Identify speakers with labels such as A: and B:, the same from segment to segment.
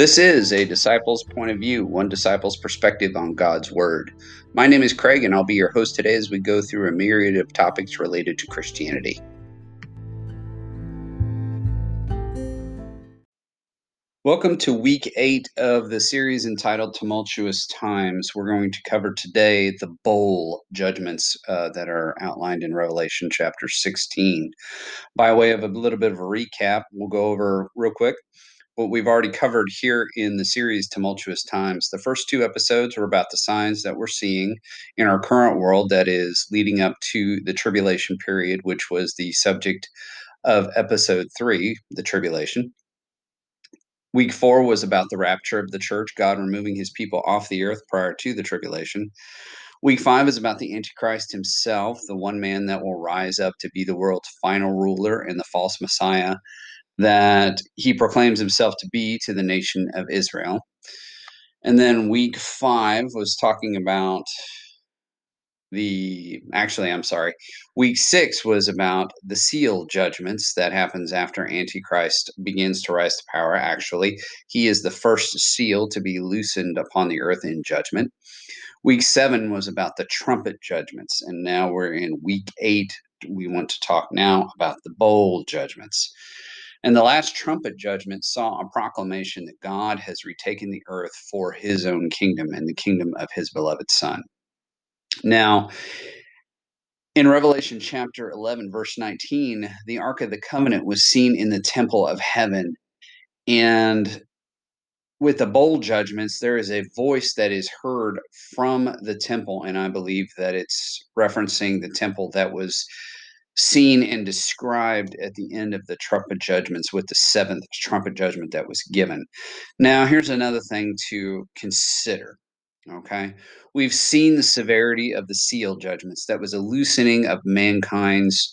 A: This is a disciple's point of view, one disciple's perspective on God's Word. My name is Craig, and I'll be your host today as we go through a myriad of topics related to Christianity. Welcome to week eight of the series entitled Tumultuous Times. We're going to cover today the bowl judgments uh, that are outlined in Revelation chapter 16. By way of a little bit of a recap, we'll go over real quick what we've already covered here in the series Tumultuous Times. The first two episodes were about the signs that we're seeing in our current world that is leading up to the tribulation period, which was the subject of episode three, the tribulation. Week four was about the rapture of the church, God removing his people off the earth prior to the tribulation. Week five is about the Antichrist himself, the one man that will rise up to be the world's final ruler and the false Messiah that he proclaims himself to be to the nation of Israel. And then week five was talking about the actually i'm sorry. Week six was about the seal judgments that happens after antichrist begins to rise to power. Actually he is the first seal to be loosened upon the earth in judgment. Week seven was about the trumpet judgments and now we're in week eight. We want to talk now about the bowl judgments and the last trumpet judgment saw a proclamation that God has retaken the earth for his own kingdom and the kingdom of his beloved Son. Now, in Revelation chapter 11, verse 19, the Ark of the Covenant was seen in the temple of heaven. And with the bowl judgments, there is a voice that is heard from the temple. And I believe that it's referencing the temple that was seen and described at the end of the trumpet judgments with the seventh trumpet judgment that was given. Now, here's another thing to consider. Okay. We've seen the severity of the seal judgments. That was a loosening of mankind's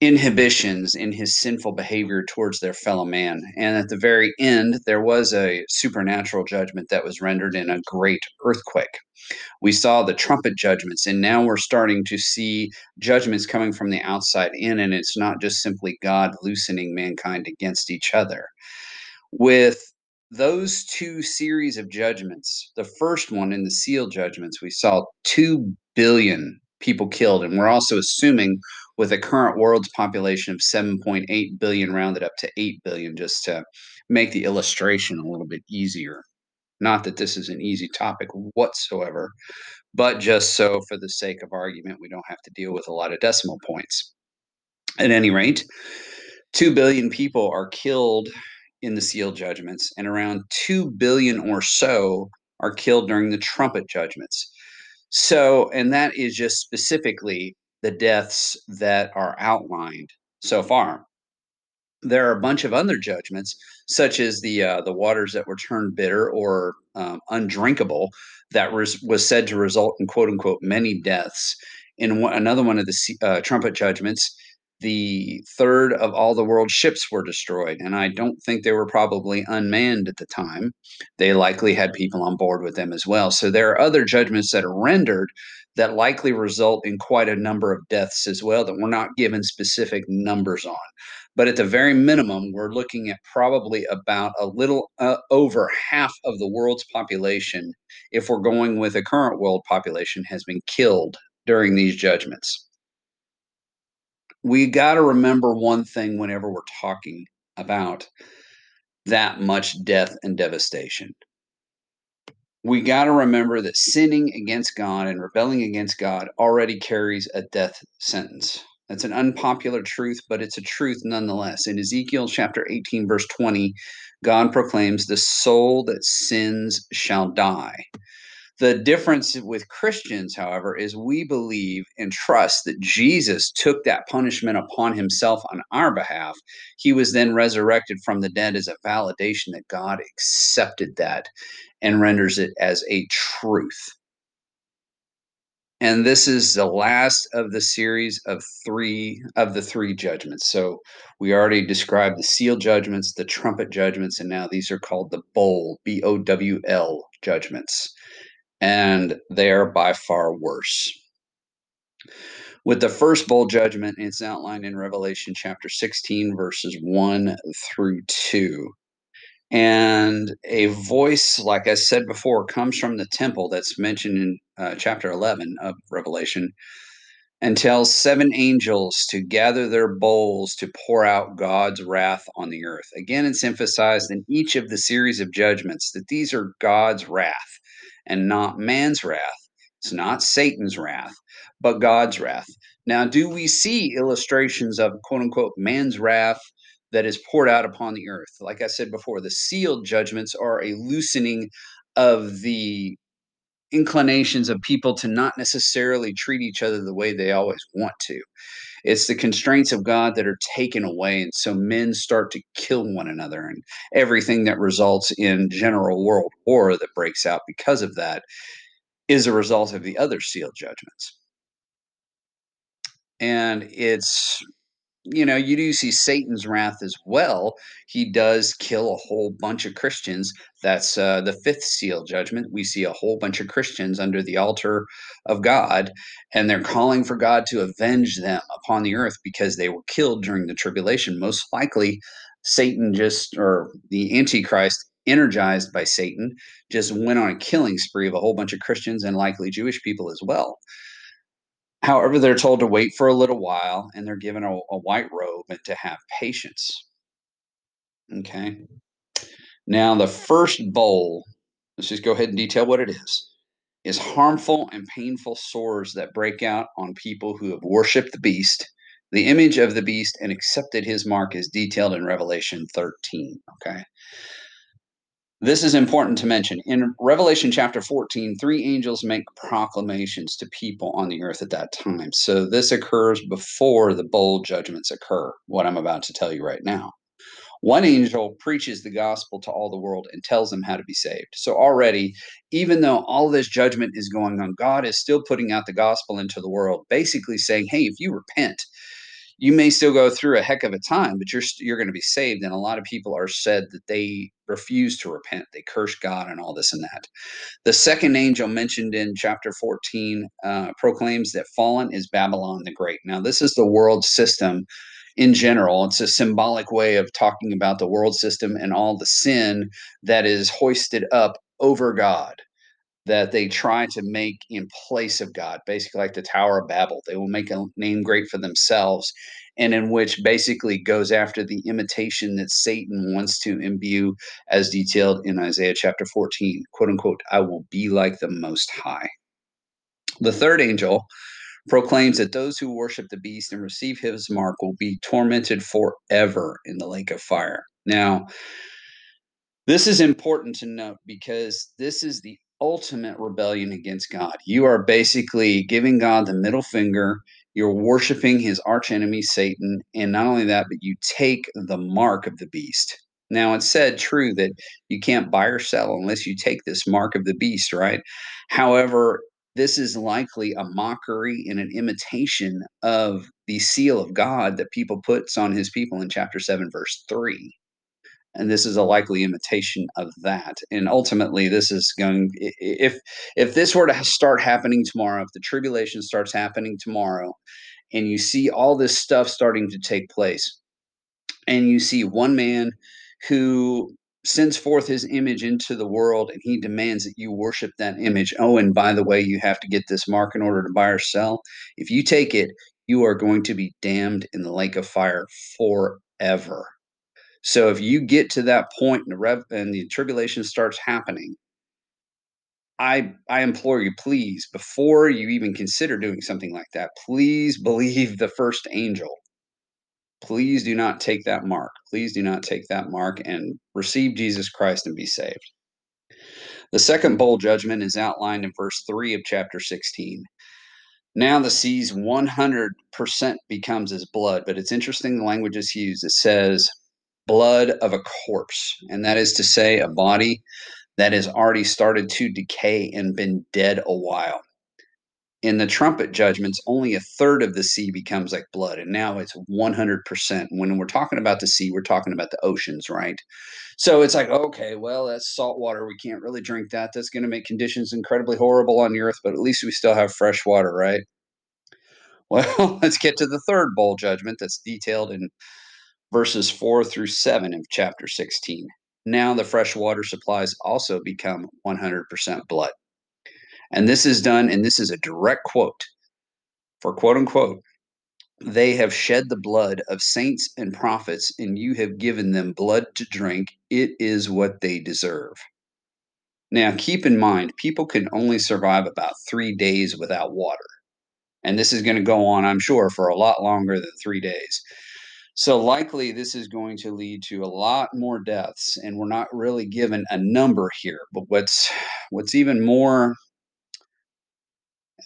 A: inhibitions in his sinful behavior towards their fellow man. And at the very end, there was a supernatural judgment that was rendered in a great earthquake. We saw the trumpet judgments, and now we're starting to see judgments coming from the outside in, and it's not just simply God loosening mankind against each other. With those two series of judgments, the first one in the seal judgments, we saw 2 billion people killed. And we're also assuming with a current world's population of 7.8 billion rounded up to 8 billion, just to make the illustration a little bit easier. Not that this is an easy topic whatsoever, but just so for the sake of argument, we don't have to deal with a lot of decimal points. At any rate, 2 billion people are killed in the seal judgments, and around 2 billion or so are killed during the trumpet judgments. So, and that is just specifically the deaths that are outlined so far. There are a bunch of other judgments, such as the uh, the waters that were turned bitter or um, undrinkable, that was was said to result in quote unquote many deaths. In another one of the uh, trumpet judgments, the third of all the world's ships were destroyed. And I don't think they were probably unmanned at the time. They likely had people on board with them as well. So there are other judgments that are rendered that likely result in quite a number of deaths as well that we're not given specific numbers on. But at the very minimum, we're looking at probably about a little uh, over half of the world's population, if we're going with a current world population, has been killed during these judgments we got to remember one thing whenever we're talking about that much death and devastation. We got to remember that sinning against God and rebelling against God already carries a death sentence. That's an unpopular truth, but it's a truth nonetheless. In Ezekiel chapter 18, verse 20, God proclaims, The soul that sins shall die. The difference with Christians, however, is we believe and trust that Jesus took that punishment upon himself on our behalf. He was then resurrected from the dead as a validation that God accepted that and renders it as a truth. And this is the last of the series of three of the three judgments. So we already described the seal judgments, the trumpet judgments, and now these are called the bowl, B O W L judgments and they are by far worse. With the first bowl judgment, it's outlined in Revelation chapter 16, verses 1 through 2. And a voice, like I said before, comes from the temple that's mentioned in uh, chapter 11 of Revelation and tells seven angels to gather their bowls to pour out God's wrath on the earth. Again, it's emphasized in each of the series of judgments that these are God's wrath and not man's wrath. It's not Satan's wrath, but God's wrath. Now, do we see illustrations of quote unquote man's wrath that is poured out upon the earth? Like I said before, the sealed judgments are a loosening of the inclinations of people to not necessarily treat each other the way they always want to. It's the constraints of God that are taken away. And so men start to kill one another, and everything that results in general world war that breaks out because of that is a result of the other sealed judgments. And it's you know, you do see Satan's wrath as well. He does kill a whole bunch of Christians. That's uh, the fifth seal judgment. We see a whole bunch of Christians under the altar of God, and they're calling for God to avenge them upon the earth because they were killed during the tribulation. Most likely, Satan just, or the Antichrist, energized by Satan, just went on a killing spree of a whole bunch of Christians and likely Jewish people as well. However, they're told to wait for a little while and they're given a, a white robe and to have patience. Okay. Now, the first bowl, let's just go ahead and detail what it is, is harmful and painful sores that break out on people who have worshiped the beast, the image of the beast, and accepted his mark is detailed in Revelation 13. Okay. This is important to mention. In Revelation chapter 14, three angels make proclamations to people on the earth at that time. So this occurs before the bowl judgments occur, what I'm about to tell you right now. One angel preaches the gospel to all the world and tells them how to be saved. So already, even though all this judgment is going on, God is still putting out the gospel into the world, basically saying, hey, if you repent, you may still go through a heck of a time, but you're you're going to be saved. And a lot of people are said that they refuse to repent, they curse God and all this and that. The second angel mentioned in chapter 14 uh, proclaims that fallen is Babylon the Great. Now, this is the world system in general. It's a symbolic way of talking about the world system and all the sin that is hoisted up over God that they try to make in place of God, basically like the Tower of Babel. They will make a name great for themselves, and in which basically goes after the imitation that Satan wants to imbue, as detailed in Isaiah chapter 14, quote unquote, I will be like the Most High. The third angel proclaims that those who worship the beast and receive his mark will be tormented forever in the lake of fire. Now, this is important to note because this is the ultimate rebellion against God. You are basically giving God the middle finger. You're worshiping his archenemy, Satan. And not only that, but you take the mark of the beast. Now, it's said true that you can't buy or sell unless you take this mark of the beast, right? However, this is likely a mockery and an imitation of the seal of God that people puts on his people in chapter 7, verse 3 and this is a likely imitation of that. And ultimately this is going if if this were to start happening tomorrow if the tribulation starts happening tomorrow and you see all this stuff starting to take place and you see one man who sends forth his image into the world and he demands that you worship that image. Oh and by the way you have to get this mark in order to buy or sell. If you take it you are going to be damned in the lake of fire forever so if you get to that point and the rev and the tribulation starts happening, I I implore you, please, before you even consider doing something like that, please believe the first angel. Please do not take that mark. Please do not take that mark and receive Jesus Christ and be saved. The second bowl judgment is outlined in verse 3 of chapter 16. Now the sea's 100% becomes as blood, but it's interesting the language is used. It says, blood of a corpse, and that is to say, a body that has already started to decay and been dead a while. In the trumpet judgments, only a third of the sea becomes like blood, and now it's 100%. When we're talking about the sea, we're talking about the oceans, right? So it's like, okay, well, that's salt water. We can't really drink that. That's going to make conditions incredibly horrible on the earth, but at least we still have fresh water, right? Well, let's get to the third bowl judgment that's detailed in verses 4 through 7 of chapter 16. now the fresh water supplies also become 100% blood. And this is done, and this is a direct quote for quote unquote, they have shed the blood of saints and prophets, and you have given them blood to drink. It is what they deserve. Now, keep in mind, people can only survive about three days without water. And this is going to go on, I'm sure, for a lot longer than three days. So likely this is going to lead to a lot more deaths, and we're not really given a number here. But what's what's even more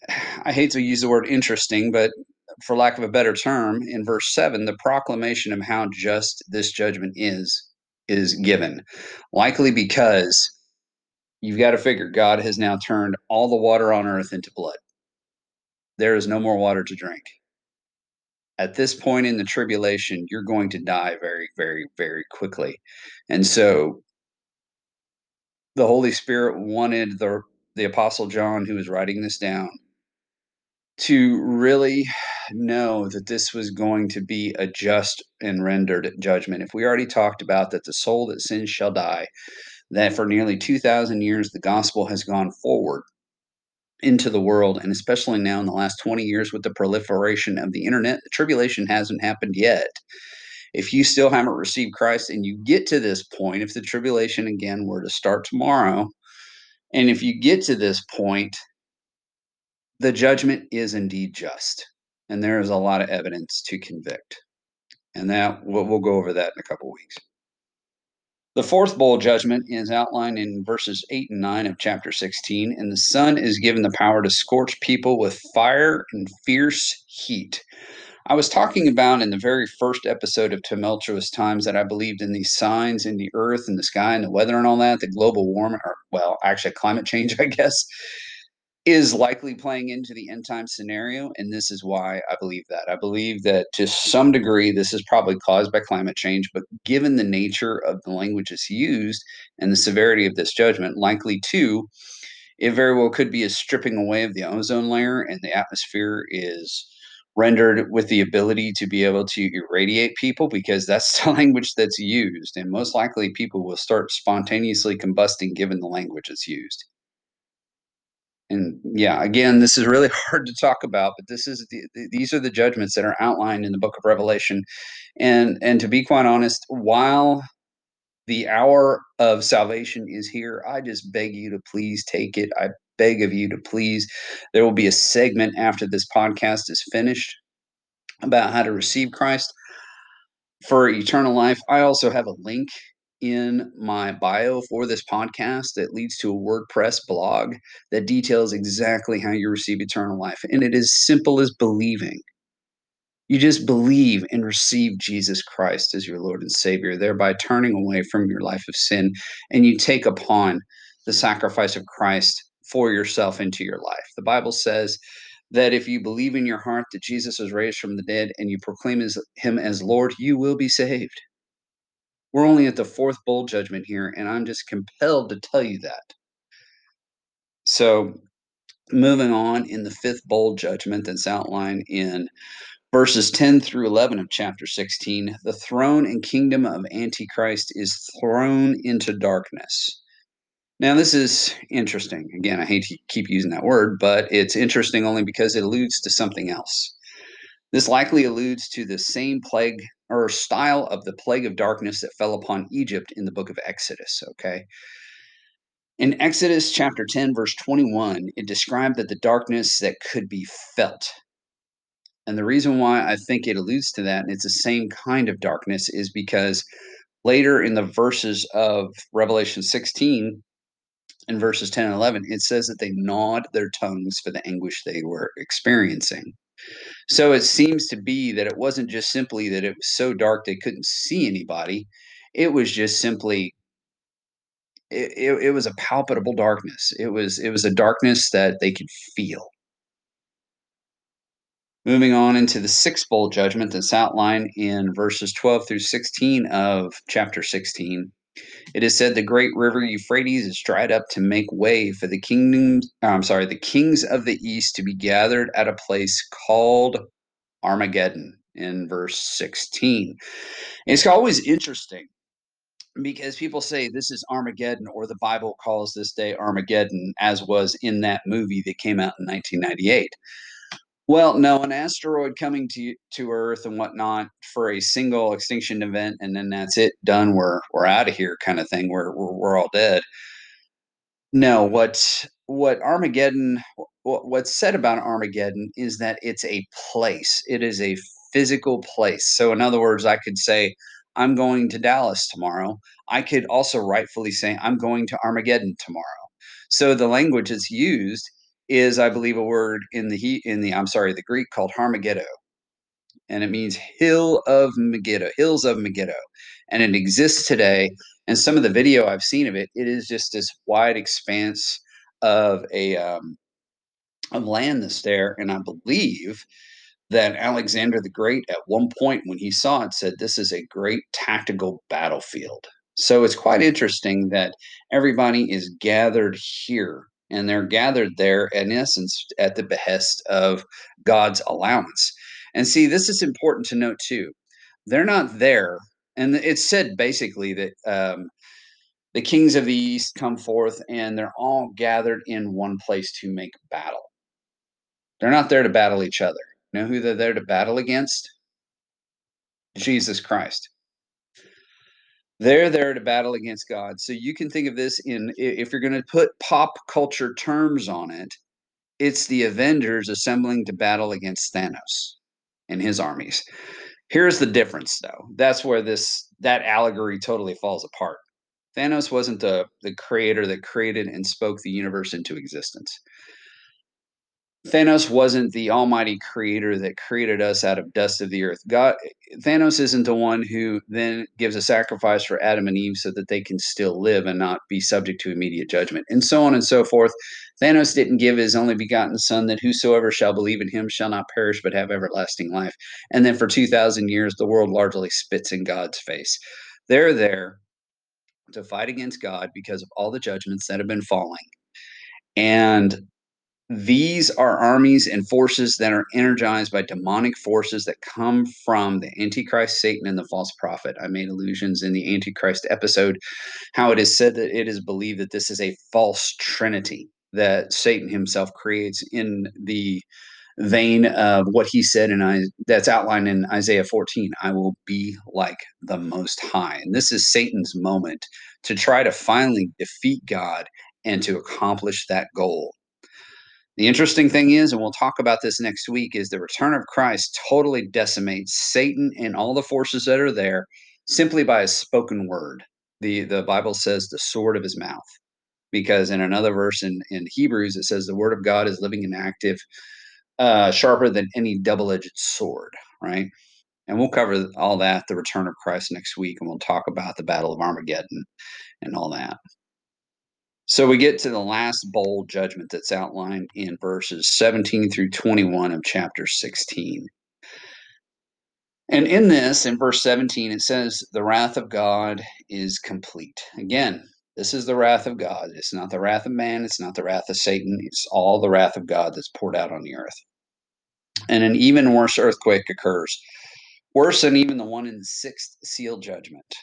A: I hate to use the word interesting, but for lack of a better term, in verse 7, the proclamation of how just this judgment is is given. Likely because you've got to figure God has now turned all the water on earth into blood. There is no more water to drink at this point in the tribulation, you're going to die very, very, very quickly. And so the Holy Spirit wanted the the apostle John who was writing this down to really know that this was going to be a just and rendered judgment. If we already talked about that the soul that sins shall die, that for nearly 2000 years the gospel has gone forward into the world, and especially now in the last 20 years with the proliferation of the internet, the tribulation hasn't happened yet. If you still haven't received Christ and you get to this point, if the tribulation again were to start tomorrow, and if you get to this point, the judgment is indeed just. And there is a lot of evidence to convict. And that we'll, we'll go over that in a couple weeks. The fourth bowl judgment is outlined in verses 8 and 9 of chapter 16, and the sun is given the power to scorch people with fire and fierce heat. I was talking about in the very first episode of Tumultuous Times that I believed in these signs in the earth and the sky and the weather and all that, the global warming, or well, actually climate change, I guess, is likely playing into the end time scenario. And this is why I believe that. I believe that to some degree, this is probably caused by climate change, but given the nature of the language that's used and the severity of this judgment, likely too, it very well could be a stripping away of the ozone layer and the atmosphere is rendered with the ability to be able to irradiate people because that's the language that's used and most likely people will start spontaneously combusting given the language that's used and yeah, again, this is really hard to talk about, but this is the, these are the judgments that are outlined in the book of Revelation. And and to be quite honest, while the hour of salvation is here, I just beg you to please take it. I beg of you to please. There will be a segment after this podcast is finished about how to receive Christ for eternal life. I also have a link in my bio for this podcast that leads to a WordPress blog that details exactly how you receive eternal life. And it is simple as believing. You just believe and receive Jesus Christ as your Lord and Savior, thereby turning away from your life of sin, and you take upon the sacrifice of Christ for yourself into your life. The Bible says that if you believe in your heart that Jesus was raised from the dead and you proclaim him as Lord, you will be saved. We're only at the fourth bowl judgment here, and I'm just compelled to tell you that. So, moving on in the fifth bowl judgment that's outlined in verses 10 through 11 of chapter 16, the throne and kingdom of Antichrist is thrown into darkness. Now, this is interesting. Again, I hate to keep using that word, but it's interesting only because it alludes to something else. This likely alludes to the same plague or style of the plague of darkness that fell upon Egypt in the book of Exodus. Okay. In Exodus chapter 10, verse 21, it described that the darkness that could be felt. And the reason why I think it alludes to that, and it's the same kind of darkness, is because later in the verses of Revelation 16, in verses 10 and 11, it says that they gnawed their tongues for the anguish they were experiencing. So it seems to be that it wasn't just simply that it was so dark they couldn't see anybody. It was just simply it, it, it was a palpable darkness. It was it was a darkness that they could feel. Moving on into the sixth bowl judgment that's outlined in verses 12 through 16 of chapter 16. It is said the great river Euphrates is dried up to make way for the kingdoms. I'm sorry, the kings of the east to be gathered at a place called Armageddon in verse 16. And it's always interesting because people say this is Armageddon, or the Bible calls this day Armageddon, as was in that movie that came out in 1998. Well, no, an asteroid coming to to Earth and whatnot for a single extinction event, and then that's it, done. We're we're out of here, kind of thing. We're we're, we're all dead. No, what what Armageddon what, what's said about Armageddon is that it's a place. It is a physical place. So in other words, I could say I'm going to Dallas tomorrow. I could also rightfully say I'm going to Armageddon tomorrow. So the language that's used is, I believe, a word in the he in the I'm sorry, the Greek called Harmageddo, and it means hill of Megiddo, hills of Megiddo, and it exists today. And some of the video I've seen of it, it is just this wide expanse of a um, of land that's there, and I believe that Alexander the Great, at one point when he saw it, said, This is a great tactical battlefield. So it's quite interesting that everybody is gathered here and they're gathered there in essence at the behest of God's allowance. And see, this is important to note too. They're not there, and it's said basically that um, the kings of the east come forth and they're all gathered in one place to make battle. They're not there to battle each other. You know who they're there to battle against? Jesus Christ. They're there to battle against God. So you can think of this in if you're going to put pop culture terms on it, it's the Avengers assembling to battle against Thanos and his armies. Here's the difference though. That's where this that allegory totally falls apart. Thanos wasn't the the creator that created and spoke the universe into existence. Thanos wasn't the almighty creator that created us out of dust of the earth. God Thanos isn't the one who then gives a sacrifice for Adam and Eve so that they can still live and not be subject to immediate judgment. And so on and so forth. Thanos didn't give his only begotten son that whosoever shall believe in him shall not perish but have everlasting life. And then for 2000 years the world largely spits in God's face. They're there to fight against God because of all the judgments that have been falling. And these are armies and forces that are energized by demonic forces that come from the Antichrist, Satan, and the false prophet. I made allusions in the Antichrist episode how it is said that it is believed that this is a false trinity that Satan himself creates in the vein of what he said and I that's outlined in Isaiah 14 I will be like the most high and this is Satan's moment to try to finally defeat God and to accomplish that goal the interesting thing is, and we'll talk about this next week, is the return of Christ totally decimates Satan and all the forces that are there simply by a spoken word. The the Bible says the sword of his mouth. Because in another verse in, in Hebrews it says the word of God is living and active, uh, sharper than any double-edged sword, right? And we'll cover all that, the return of Christ next week, and we'll talk about the Battle of Armageddon and all that. So we get to the last bowl judgment that's outlined in verses 17 through 21 of chapter 16. And in this, in verse 17, it says, The wrath of God is complete. Again, this is the wrath of God. It's not the wrath of man, it's not the wrath of Satan, it's all the wrath of God that's poured out on the earth. And an even worse earthquake occurs, worse than even the one in the sixth seal judgment.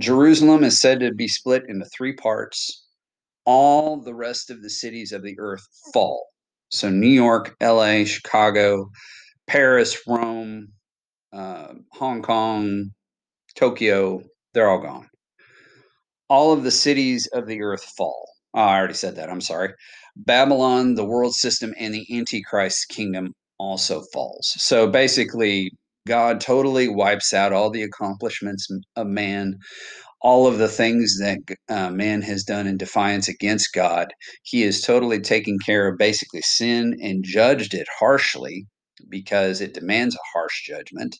A: Jerusalem is said to be split into three parts all the rest of the cities of the earth fall. So New York, LA, Chicago, Paris, Rome, uh, Hong Kong, Tokyo, they're all gone. All of the cities of the earth fall. Oh, I already said that. I'm sorry. Babylon, the world system, and the Antichrist kingdom also falls. So basically, God totally wipes out all the accomplishments of man, all of the things that uh, man has done in defiance against God. He is totally taking care of basically sin and judged it harshly because it demands a harsh judgment.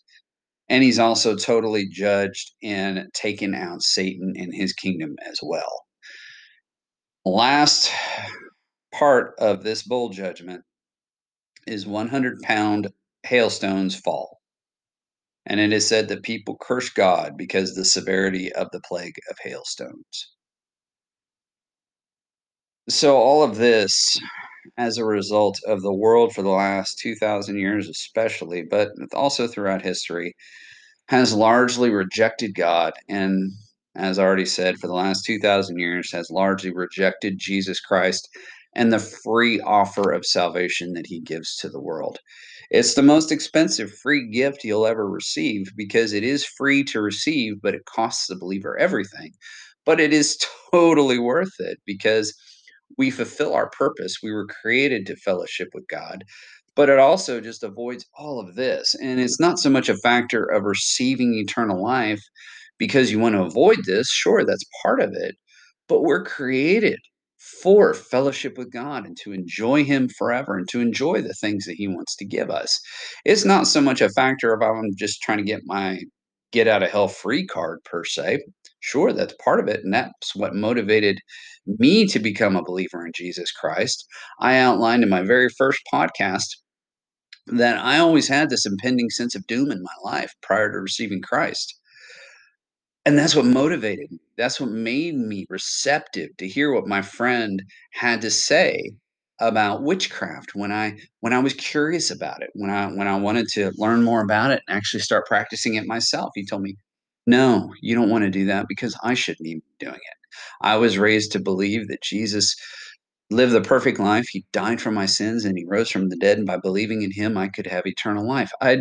A: And he's also totally judged and taken out Satan and his kingdom as well. Last part of this bowl judgment is 100 pound hailstones fall. And it is said that people curse God because the severity of the plague of hailstones. So, all of this as a result of the world for the last 2,000 years, especially, but also throughout history, has largely rejected God and as I already said, for the last 2,000 years has largely rejected Jesus Christ and the free offer of salvation that he gives to the world. It's the most expensive free gift you'll ever receive because it is free to receive, but it costs the believer everything. But it is totally worth it because we fulfill our purpose. We were created to fellowship with God, but it also just avoids all of this. And it's not so much a factor of receiving eternal life because you want to avoid this. Sure, that's part of it, but we're created for fellowship with God and to enjoy Him forever and to enjoy the things that He wants to give us. It's not so much a factor of I'm just trying to get my get out of hell free card per se. Sure, that's part of it. And that's what motivated me to become a believer in Jesus Christ. I outlined in my very first podcast that I always had this impending sense of doom in my life prior to receiving Christ. And that's what motivated me. That's what made me receptive to hear what my friend had to say about witchcraft when I when I was curious about it, when I when I wanted to learn more about it and actually start practicing it myself. He told me, "No, you don't want to do that because I shouldn't be doing it." I was raised to believe that Jesus lived the perfect life. He died for my sins and he rose from the dead. And by believing in him, I could have eternal life. I'd,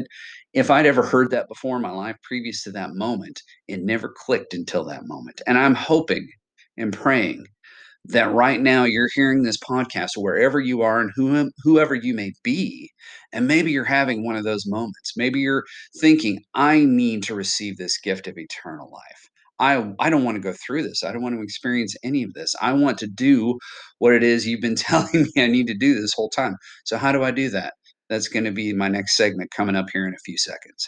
A: if I'd ever heard that before in my life, previous to that moment, it never clicked until that moment. And I'm hoping and praying that right now you're hearing this podcast wherever you are and who, whoever you may be, and maybe you're having one of those moments. Maybe you're thinking, I need to receive this gift of eternal life. I I don't want to go through this. I don't want to experience any of this. I want to do what it is you've been telling me I need to do this whole time. So how do I do that? That's going to be my next segment coming up here in a few seconds.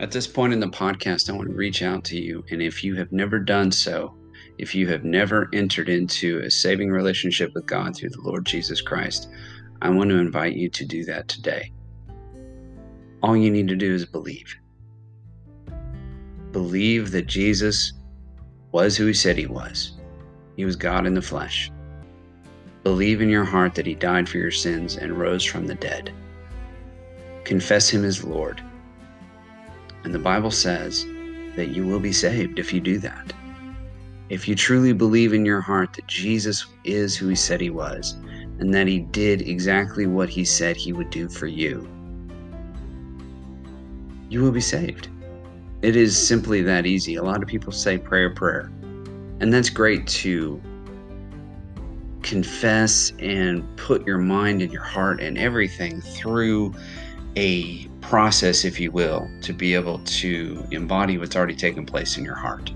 A: At this point in the podcast, I want to reach out to you. And if you have never done so, if you have never entered into a saving relationship with God through the Lord Jesus Christ, I want to invite you to do that today. All you need to do is believe. Believe that Jesus was who he said he was. He was God in the flesh. Believe in your heart that he died for your sins and rose from the dead. Confess him as Lord. And the Bible says that you will be saved if you do that. If you truly believe in your heart that Jesus is who he said he was and that he did exactly what he said he would do for you, you will be saved. It is simply that easy. A lot of people say prayer, prayer. And that's great to confess and put your mind and your heart and everything through a process, if you will, to be able to embody what's already taken place in your heart.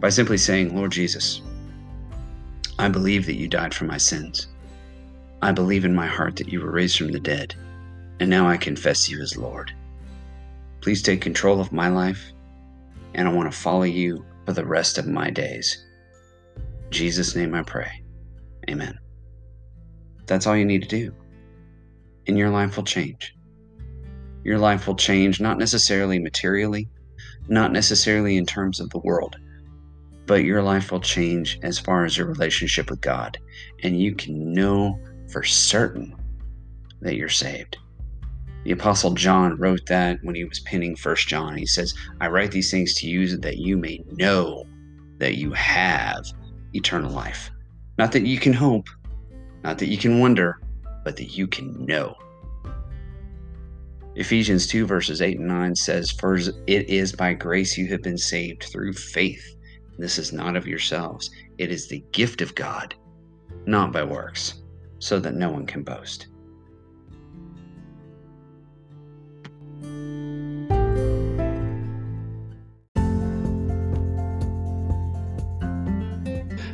A: By simply saying, Lord Jesus, I believe that you died for my sins. I believe in my heart that you were raised from the dead, and now I confess you as Lord. Please take control of my life, and I want to follow you for the rest of my days. In Jesus' name I pray. Amen. That's all you need to do, and your life will change. Your life will change not necessarily materially, not necessarily in terms of the world, but your life will change as far as your relationship with God, and you can know for certain that you're saved. The Apostle John wrote that when he was penning First John. He says, I write these things to you that you may know that you have eternal life. Not that you can hope, not that you can wonder, but that you can know. Ephesians 2, verses 8 and 9 says, For it is by grace you have been saved through faith. This is not of yourselves, it is the gift of God, not by works, so that no one can boast.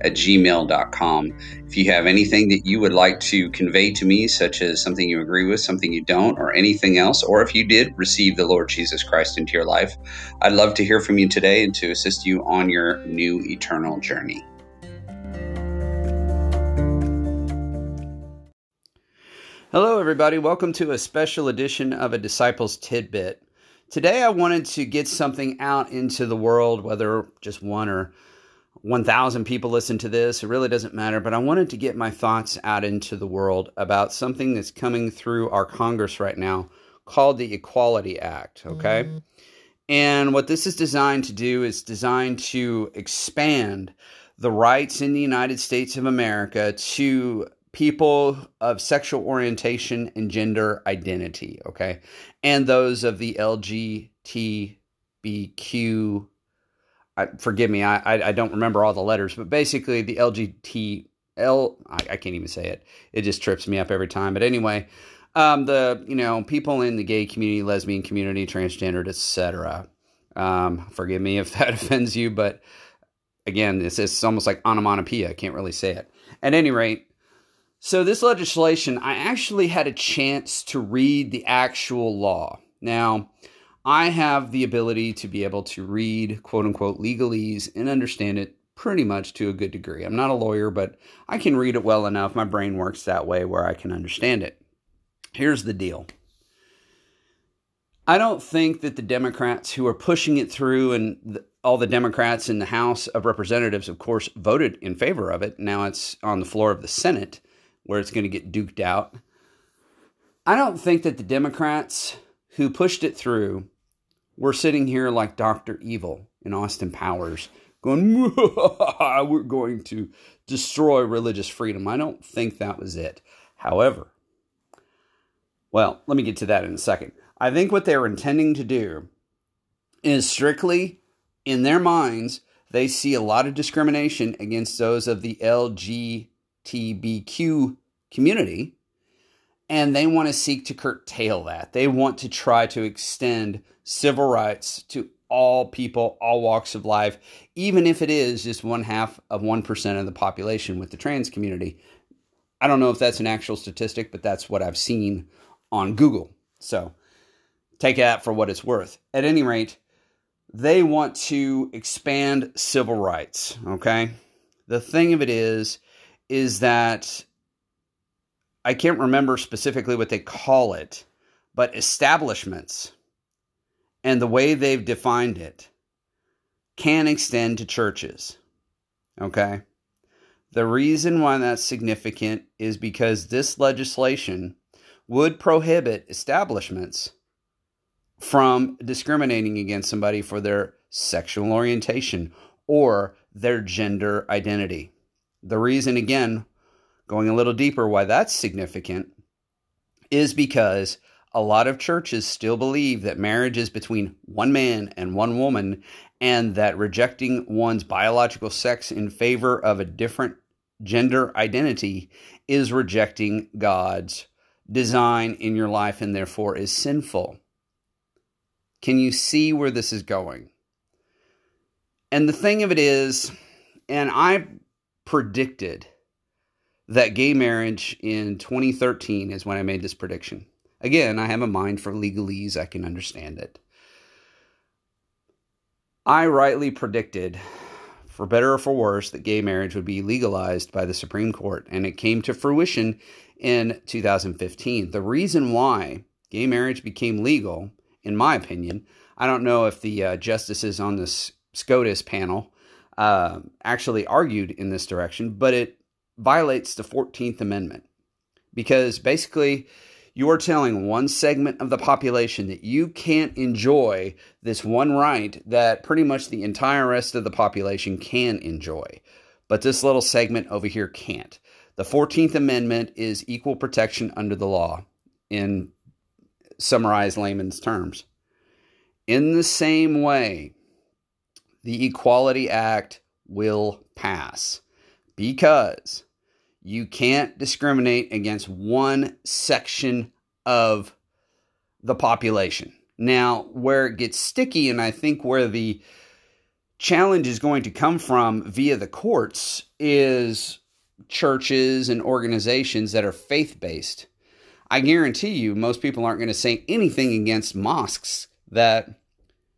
A: at gmail.com. If you have anything that you would like to convey to me, such as something you agree with, something you don't, or anything else, or if you did receive the Lord Jesus Christ into your life, I'd love to hear from you today and to assist you on your new eternal journey. Hello, everybody. Welcome to a special edition of A Disciple's Tidbit. Today, I wanted to get something out into the world, whether just one or 1,000 people listen to this, it really doesn't matter, but I wanted to get my thoughts out into the world about something that's coming through our Congress right now called the Equality Act, okay? Mm-hmm. And what this is designed to do is designed to expand the rights in the United States of America to people of sexual orientation and gender identity, okay? And those of the LGBTQ. I, forgive me, I, I, don't remember all the letters, but basically the LGBT L I, I can't even say it. It just trips me up every time. But anyway, um, the you know people in the gay community, lesbian community, transgendered, etc. Um, forgive me if that offends you, but again, this is almost like onomatopoeia. I can't really say it. At any rate, so, this legislation, I actually had a chance to read the actual law. Now, I have the ability to be able to read quote unquote legalese and understand it pretty much to a good degree. I'm not a lawyer, but I can read it well enough. My brain works that way where I can understand it. Here's the deal I don't think that the Democrats who are pushing it through and the, all the Democrats in the House of Representatives, of course, voted in favor of it. Now it's on the floor of the Senate where it's going to get duked out. I don't think that the Democrats who pushed it through were sitting here like Dr. Evil in Austin Powers going, we're going to destroy religious freedom. I don't think that was it. However, well, let me get to that in a second. I think what they were intending to do is strictly in their minds, they see a lot of discrimination against those of the LGBTQ community, and they want to seek to curtail that. They want to try to extend civil rights to all people, all walks of life, even if it is just one half of 1% of the population with the trans community. I don't know if that's an actual statistic, but that's what I've seen on Google. So take that for what it's worth. At any rate, they want to expand civil rights, okay? The thing of it is, is that I can't remember specifically what they call it, but establishments and the way they've defined it can extend to churches. Okay? The reason why that's significant is because this legislation would prohibit establishments from discriminating against somebody for their sexual orientation or their gender identity. The reason, again, going a little deeper, why that's significant is because a lot of churches still believe that marriage is between one man and one woman, and that rejecting one's biological sex in favor of a different gender identity is rejecting God's design in your life and therefore is sinful. Can you see where this is going? And the thing of it is, and I predicted that gay marriage in 2013 is when I made this prediction. Again, I have a mind for legalese, I can understand it. I rightly predicted, for better or for worse, that gay marriage would be legalized by the Supreme Court, and it came to fruition in 2015. The reason why gay marriage became legal, in my opinion, I don't know if the uh, justices on this SCOTUS panel uh, actually argued in this direction, but it violates the 14th Amendment because basically you're telling one segment of the population that you can't enjoy this one right that pretty much the entire rest of the population can enjoy. But this little segment over here can't. The 14th Amendment is equal protection under the law, in summarized layman's terms. In the same way, the Equality Act will pass because you can't discriminate against one section of the population. Now, where it gets sticky, and I think where the challenge is going to come from via the courts, is churches and organizations that are faith based. I guarantee you, most people aren't going to say anything against mosques that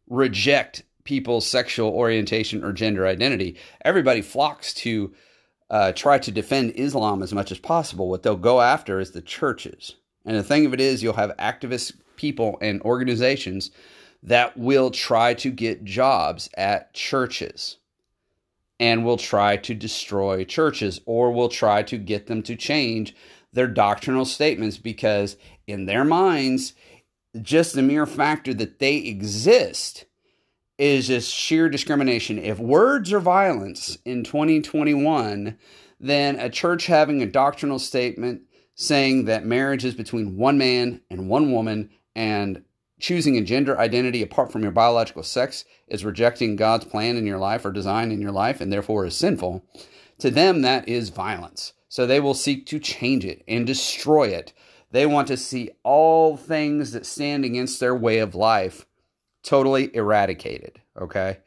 A: reject people's sexual orientation or gender identity. Everybody flocks to uh, try to defend Islam as much as possible. What they'll go after is the churches. And the thing of it is, you'll have activist people and organizations that will try to get jobs at churches and will try to destroy churches or will try to get them to change their doctrinal statements because, in their minds, just the mere factor that they exist is just sheer discrimination. If words are violence in 2021, then a church having a doctrinal statement saying that marriage is between one man and one woman and choosing a gender identity apart from your biological sex is rejecting God's plan in your life or design in your life and therefore is sinful, to them that is violence. So they will seek to change it and destroy it. They want to see all things that stand against their way of life totally eradicated. Okay.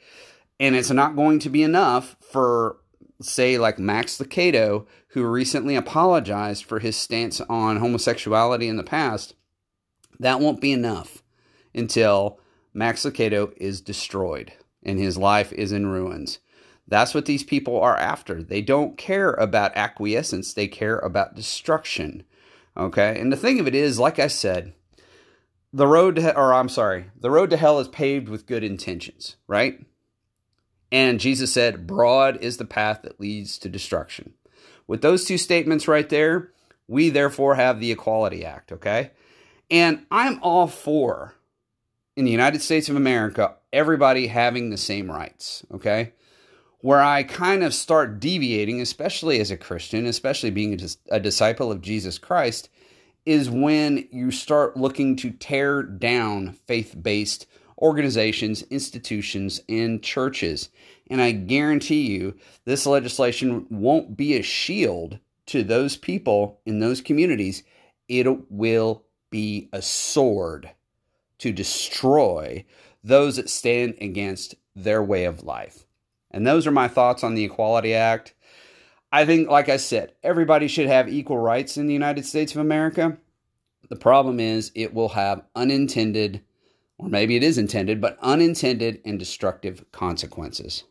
A: And it's not going to be enough for, say, like Max Lucado, who recently apologized for his stance on homosexuality in the past. That won't be enough until Max Lucado is destroyed and his life is in ruins. That's what these people are after. They don't care about acquiescence, they care about destruction. Okay? And the thing of it is, like I said, the road to, or I'm sorry, the road to hell is paved with good intentions, right? And Jesus said, Broad is the path that leads to destruction. With those two statements right there, we therefore have the Equality Act, okay? And I'm all for, in the United States of America, everybody having the same rights, okay? Where I kind of start deviating, especially as a Christian, especially being a, a disciple of Jesus Christ, is when you start looking to tear down faith based organizations, institutions, and churches. And I guarantee you, this legislation won't be a shield to those people in those communities. It will be a sword to destroy those that stand against their way of life. And those are my thoughts on the Equality Act. I think, like I said, everybody should have equal rights in the United States of America. The problem is it will have unintended, or maybe it is intended, but unintended and destructive consequences.